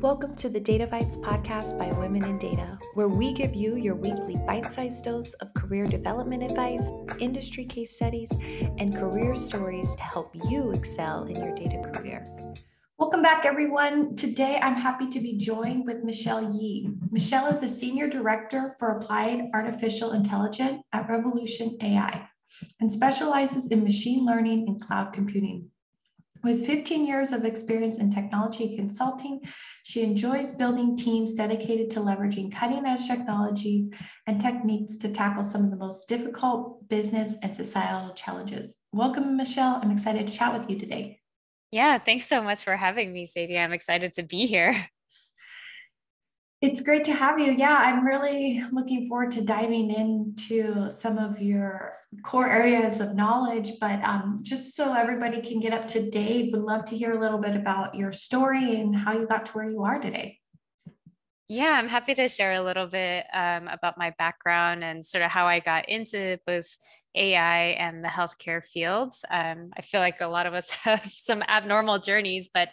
Welcome to the Data Bites podcast by Women in Data, where we give you your weekly bite sized dose of career development advice, industry case studies, and career stories to help you excel in your data career. Welcome back, everyone. Today, I'm happy to be joined with Michelle Yee. Michelle is a Senior Director for Applied Artificial Intelligence at Revolution AI and specializes in machine learning and cloud computing. With 15 years of experience in technology consulting, she enjoys building teams dedicated to leveraging cutting edge technologies and techniques to tackle some of the most difficult business and societal challenges. Welcome, Michelle. I'm excited to chat with you today. Yeah, thanks so much for having me, Sadie. I'm excited to be here. It's great to have you. Yeah, I'm really looking forward to diving into some of your core areas of knowledge. But um, just so everybody can get up to date, would love to hear a little bit about your story and how you got to where you are today. Yeah, I'm happy to share a little bit um, about my background and sort of how I got into both AI and the healthcare fields. Um, I feel like a lot of us have some abnormal journeys, but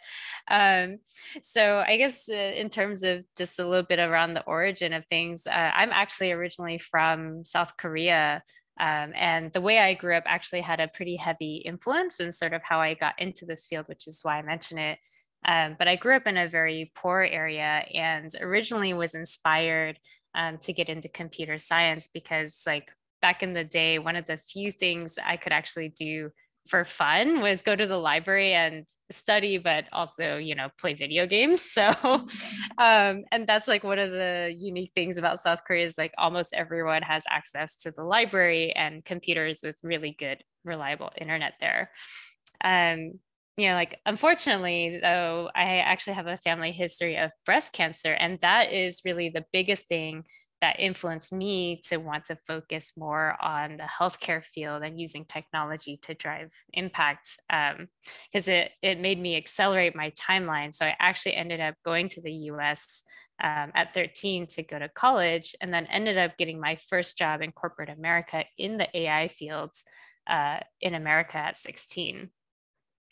um, so I guess uh, in terms of just a little bit around the origin of things, uh, I'm actually originally from South Korea. Um, and the way I grew up actually had a pretty heavy influence in sort of how I got into this field, which is why I mention it um, but I grew up in a very poor area and originally was inspired um, to get into computer science because, like, back in the day, one of the few things I could actually do for fun was go to the library and study, but also, you know, play video games. So, um, and that's like one of the unique things about South Korea is like almost everyone has access to the library and computers with really good, reliable internet there. Um, you know, like unfortunately, though, I actually have a family history of breast cancer, and that is really the biggest thing that influenced me to want to focus more on the healthcare field and using technology to drive impacts because um, it, it made me accelerate my timeline. So I actually ended up going to the US um, at 13 to go to college and then ended up getting my first job in corporate America in the AI fields uh, in America at 16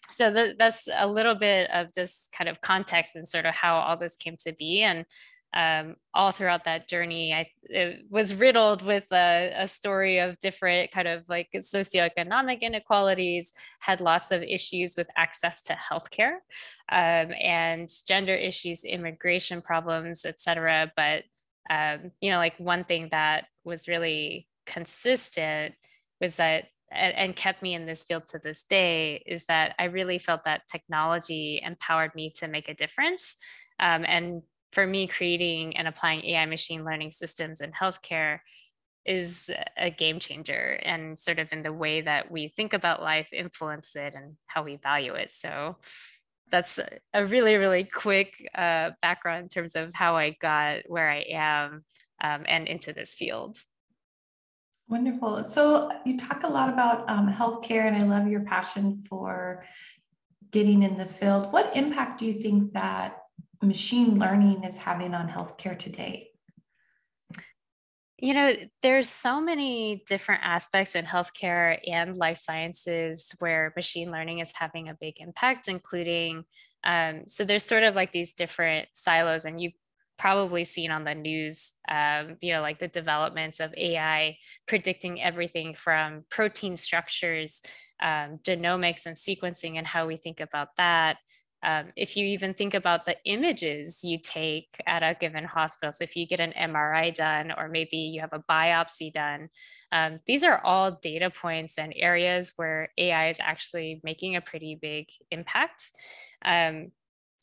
so the, that's a little bit of just kind of context and sort of how all this came to be. And um, all throughout that journey i it was riddled with a, a, story of different kind of like socioeconomic inequalities had lots of issues with access to healthcare um, and gender issues immigration problems etc but um, you know like one thing that was really consistent was that and, kept me in this field to this day is that I really felt that technology empowered me to make a difference. Um, and for me, creating and applying AI machine learning systems in healthcare is a game changer and sort of in the way that we think about life, influence it, and how we value it. So that's a really, really quick uh, background in terms of how I got where I am um, and into this field. Wonderful. So you talk a lot about um, healthcare, and I love your passion for getting in the field. What impact do you think that machine learning is having on healthcare today? You know, there's so many different aspects in healthcare and life sciences where machine learning is having a big impact, including um, so there's sort of like these different silos, and you probably seen on the news, um, you know, like the developments of AI predicting everything from protein structures, um, genomics, and sequencing, and how we think about that. Um, if you even think about the images you take at a given hospital, so if you get an MRI done, or maybe you have a biopsy done, um, these are all data points and areas where AI is actually making a pretty big impact. Um,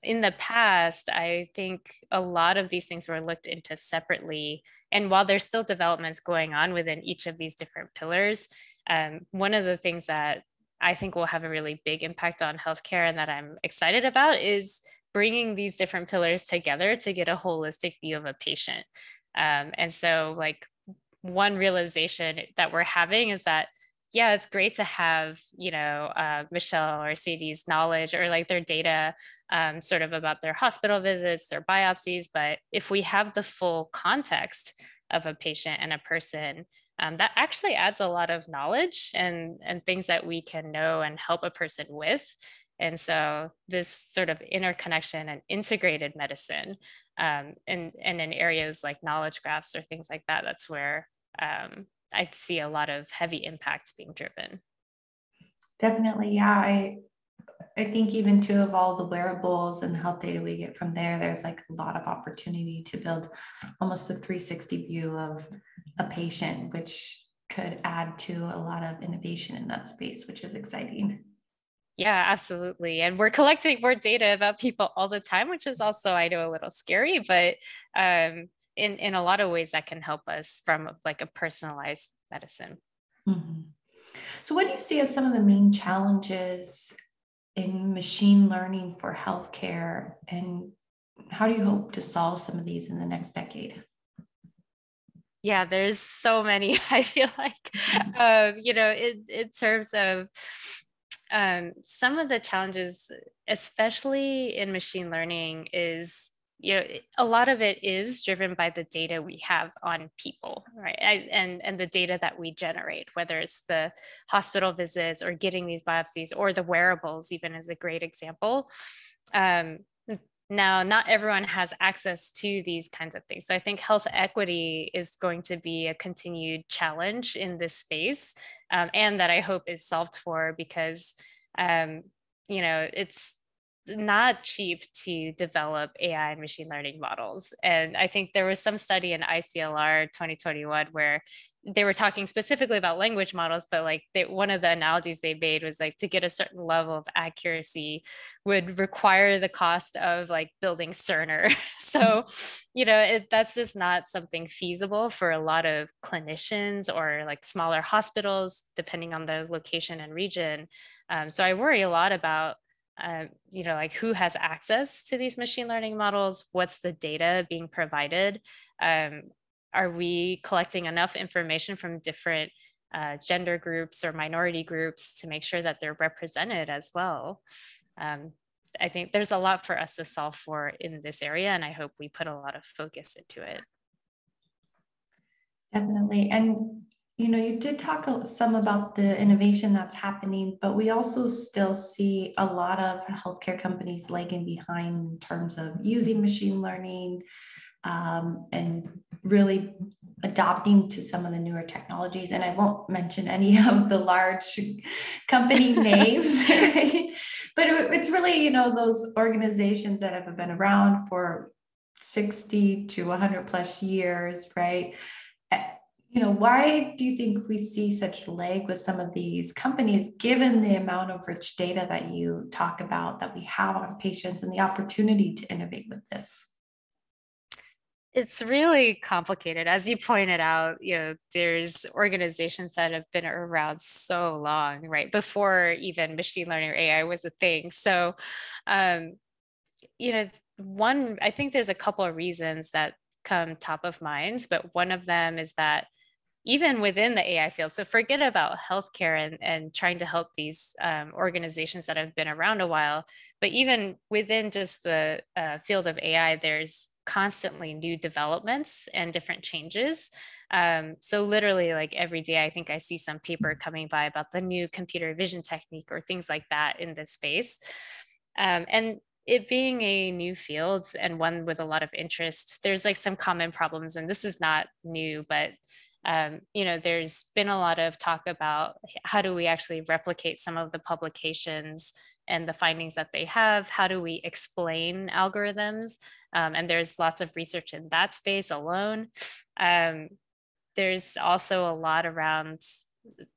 in the past, I think a lot of these things were looked into separately. And while there's still developments going on within each of these different pillars, um, one of the things that I think will have a really big impact on healthcare and that I'm excited about is bringing these different pillars together to get a holistic view of a patient. Um, and so, like, one realization that we're having is that yeah, it's great to have, you know, uh, Michelle or Sadie's knowledge or like their data um, sort of about their hospital visits, their biopsies. But if we have the full context of a patient and a person, um, that actually adds a lot of knowledge and, and things that we can know and help a person with. And so this sort of interconnection and integrated medicine um, and, and in areas like knowledge graphs or things like that, that's where um, I see a lot of heavy impacts being driven. Definitely. Yeah. I, I think even too of all the wearables and the health data we get from there, there's like a lot of opportunity to build almost a 360 view of a patient, which could add to a lot of innovation in that space, which is exciting. Yeah, absolutely. And we're collecting more data about people all the time, which is also, I know, a little scary, but um, in, in a lot of ways that can help us from like a personalized medicine. Mm-hmm. So, what do you see as some of the main challenges in machine learning for healthcare, and how do you hope to solve some of these in the next decade? Yeah, there's so many. I feel like, um, you know, in, in terms of um, some of the challenges, especially in machine learning, is you know a lot of it is driven by the data we have on people right? And and the data that we generate whether it's the hospital visits or getting these biopsies or the wearables even is a great example. Um, now not everyone has access to these kinds of things. So i think health equity is going to be a continued challenge in this space um, and that i hope is solved for because um, you know it's not cheap to develop AI and machine learning models. And I think there was some study in ICLR 2021 where they were talking specifically about language models, but like they, one of the analogies they made was like to get a certain level of accuracy would require the cost of like building Cerner. so, mm-hmm. you know, it, that's just not something feasible for a lot of clinicians or like smaller hospitals, depending on the location and region. Um, so I worry a lot about uh, you know, like who has access to these machine learning models? What's the data being provided? Um, are we collecting enough information from different uh, gender groups or minority groups to make sure that they're represented as well? Um, I think there's a lot for us to solve for in this area, and I hope we put a lot of focus into it. Definitely. And you know, you did talk some about the innovation that's happening, but we also still see a lot of healthcare companies lagging behind in terms of using machine learning um, and really adopting to some of the newer technologies. And I won't mention any of the large company names, right? but it's really, you know, those organizations that have been around for 60 to 100 plus years, right? You know, why do you think we see such lag with some of these companies, given the amount of rich data that you talk about that we have on patients and the opportunity to innovate with this? It's really complicated. As you pointed out, you know, there's organizations that have been around so long, right? Before even machine learning or AI was a thing. So, um, you know, one, I think there's a couple of reasons that come top of mind, but one of them is that even within the AI field. So forget about healthcare and, and trying to help these um, organizations that have been around a while, but even within just the uh, field of AI, there's constantly new developments and different changes. Um, so literally like every day, I think I see some paper coming by about the new computer vision technique or things like that in this space. Um, and it being a new field and one with a lot of interest, there's like some common problems, and this is not new, but um, you know, there's been a lot of talk about how do we actually replicate some of the publications and the findings that they have? How do we explain algorithms? Um, and there's lots of research in that space alone. Um, there's also a lot around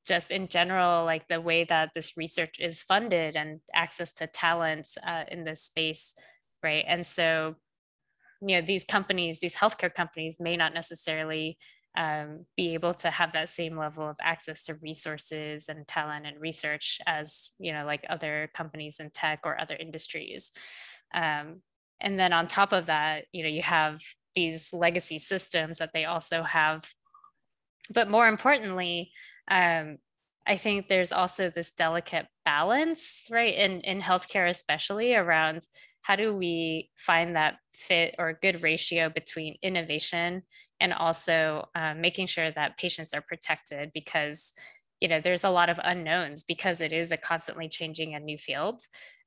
just in general, like the way that this research is funded and access to talent uh, in this space, right? And so, you know, these companies, these healthcare companies may not necessarily um, be able to have that same level of access to resources and talent and research as you know like other companies in tech or other industries. Um, and then on top of that you know you have these legacy systems that they also have. But more importantly um, i think there's also this delicate balance right in in healthcare especially around how do we find that fit or good ratio between innovation and also um, making sure that patients are protected? Because you know there's a lot of unknowns because it is a constantly changing and new field.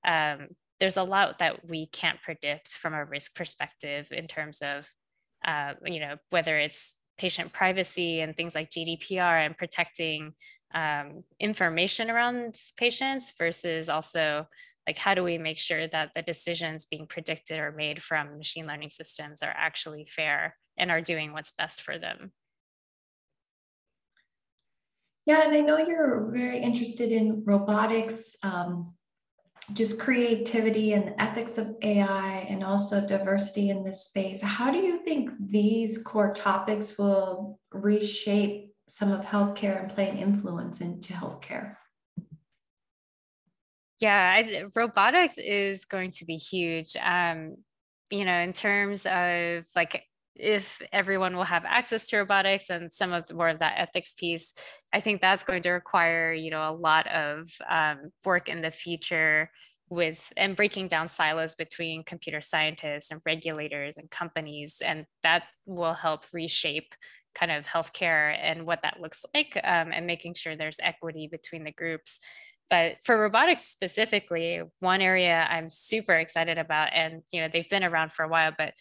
Um, there's a lot that we can't predict from a risk perspective in terms of, uh, you know, whether it's patient privacy and things like GDPR and protecting um, information around patients versus also like how do we make sure that the decisions being predicted or made from machine learning systems are actually fair and are doing what's best for them? Yeah and i know you're very interested in robotics um, just creativity and the ethics of ai and also diversity in this space. How do you think these core topics will reshape some of healthcare and play an influence into healthcare yeah, I, robotics is going to be huge. Um, you know, in terms of like if everyone will have access to robotics and some of the, more of that ethics piece, I think that's going to require you know a lot of um, work in the future with and breaking down silos between computer scientists and regulators and companies, and that will help reshape kind of healthcare and what that looks like, um, and making sure there's equity between the groups. But for robotics specifically, one area I'm super excited about, and you know they've been around for a while, but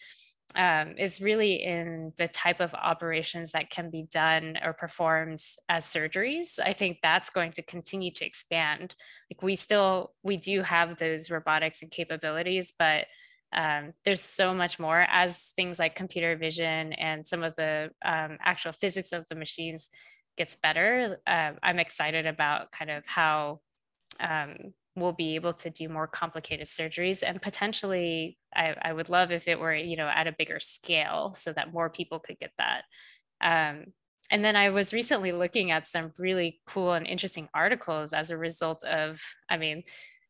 um, is really in the type of operations that can be done or performed as surgeries. I think that's going to continue to expand. Like we still we do have those robotics and capabilities, but um, there's so much more as things like computer vision and some of the um, actual physics of the machines gets better. Uh, I'm excited about kind of how um, will be able to do more complicated surgeries. And potentially I, I, would love if it were you know at a bigger scale so that more people could get that. Um, and then i was recently looking at some really cool and interesting articles as a result of i mean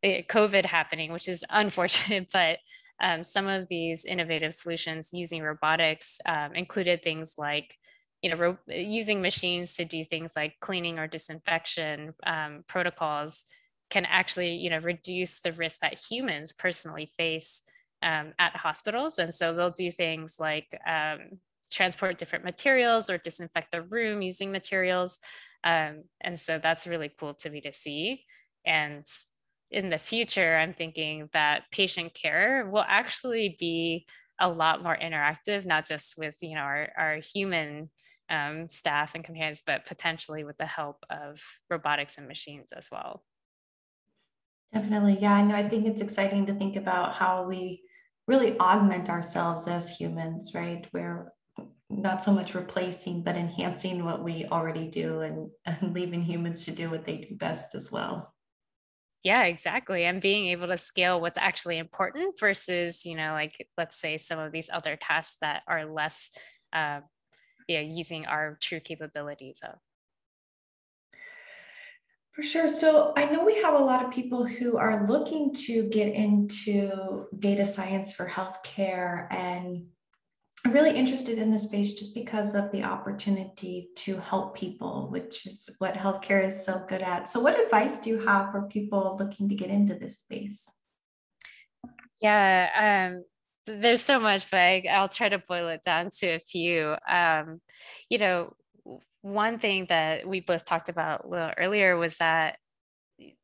eh, covid happening which is unfortunate but um, some of these innovative solutions using robotics um, included things like you know ro- using machines to do things like cleaning or disinfection um, protocols can actually you know reduce the risk that humans personally face um, at hospitals. And so they'll do things like um, transport different materials or disinfect the room using materials. Um, and so that's really cool to me to see. And in the future i'm thinking that patient care will actually be a lot more interactive not just with you know our, our human um, staff and companions but potentially with the help of robotics and machines as well Definitely. Yeah, I know. I think it's exciting to think about how we really augment ourselves as humans, right? We're not so much replacing, but enhancing what we already do and, and leaving humans to do what they do best as well. Yeah, exactly. And being able to scale what's actually important versus, you know, like let's say some of these other tasks that are less, uh, using our true capabilities of. For sure. So I know we have a lot of people who are looking to get into data science for healthcare and really interested in this space just because of the opportunity to help people, which is what healthcare is so good at. So, what advice do you have for people looking to get into this space? Yeah, um, there's so much, but I, will try to boil it down to a few. Um, you know, one thing that we both talked about a little earlier was that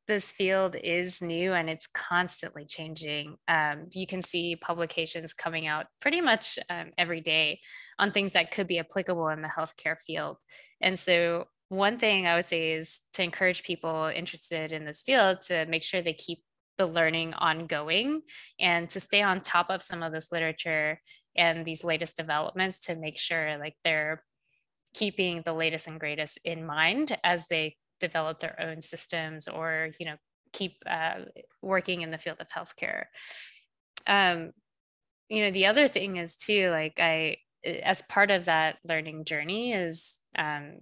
this field is new and it's constantly changing. Um, you can see publications coming out pretty much um, every day on things that could be applicable in the healthcare field. And so, one thing I would say is to encourage people interested in this field to make sure they keep the learning ongoing and to stay on top of some of this literature and these latest developments to make sure like they're keeping the latest and greatest in mind as they develop their own systems or you know keep uh, working in the field of healthcare. Um, you know the other thing is too like i as part of that learning journey is um,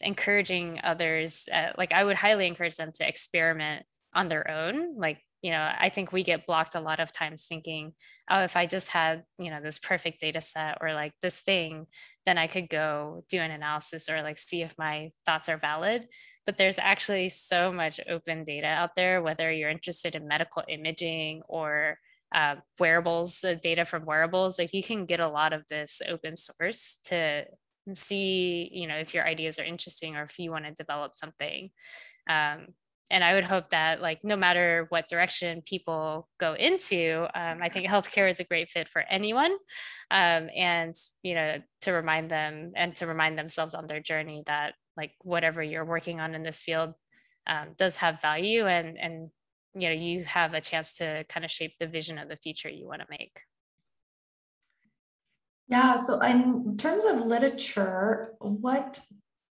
encouraging others uh, like i would highly encourage them to experiment on their own like you know i think we get blocked a lot of times thinking oh if i just had you know this perfect data set or like this thing then i could go do an analysis or like see if my thoughts are valid. But there's actually so much open data out there whether you're interested in medical imaging or uh, wearables the data from wearables like you can get a lot of this open source to see you know if your ideas are interesting or if you want to develop something. Um, and I would hope that like no matter what direction people go into, um, I think healthcare is a great fit for anyone. Um, and you know, to remind them and to remind themselves on their journey that like whatever you're working on in this field um, does have value and and you know you have a chance to kind of shape the vision of the future you want to make. Yeah. So in terms of literature, what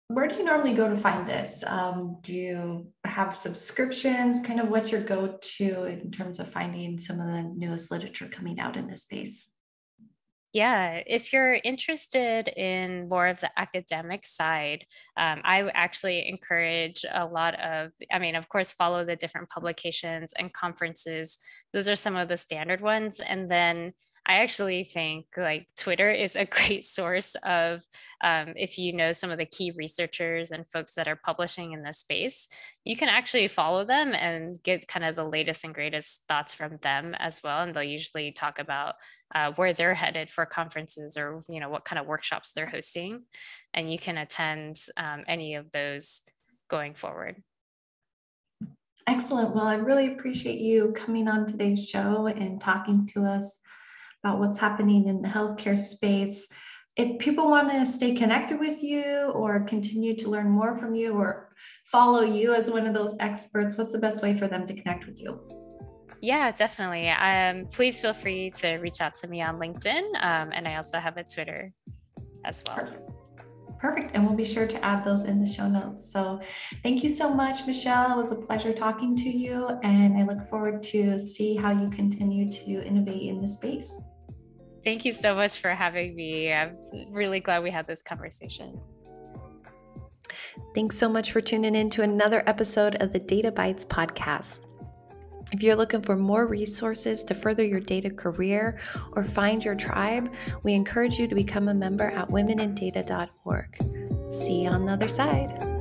where do you normally go to find this? Um, do you have subscriptions? Kind of what's your go to in terms of finding some of the newest literature coming out in this space? Yeah, if you're interested in more of the academic side, um, I actually encourage a lot of, I mean, of course, follow the different publications and conferences. Those are some of the standard ones. And then I actually think like Twitter is a great source of um, if you know some of the key researchers and folks that are publishing in this space, you can actually follow them and get kind of the latest and greatest thoughts from them as well. And they'll usually talk about uh, where they're headed for conferences or you know what kind of workshops they're hosting, and you can attend um, any of those going forward. Excellent. Well, I really appreciate you coming on today's show and talking to us about what's happening in the healthcare space. If people want to stay connected with you or continue to learn more from you or follow you as one of those experts, what's the best way for them to connect with you? Yeah, definitely. Um, please feel free to reach out to me on LinkedIn. Um, and I also have a Twitter as well. Perfect. Perfect. And we'll be sure to add those in the show notes. So thank you so much, Michelle. It was a pleasure talking to you. And I look forward to see how you continue to innovate in the space. Thank you so much for having me. I'm really glad we had this conversation. Thanks so much for tuning in to another episode of the Data Bites podcast. If you're looking for more resources to further your data career or find your tribe, we encourage you to become a member at womenindata.org. See you on the other side.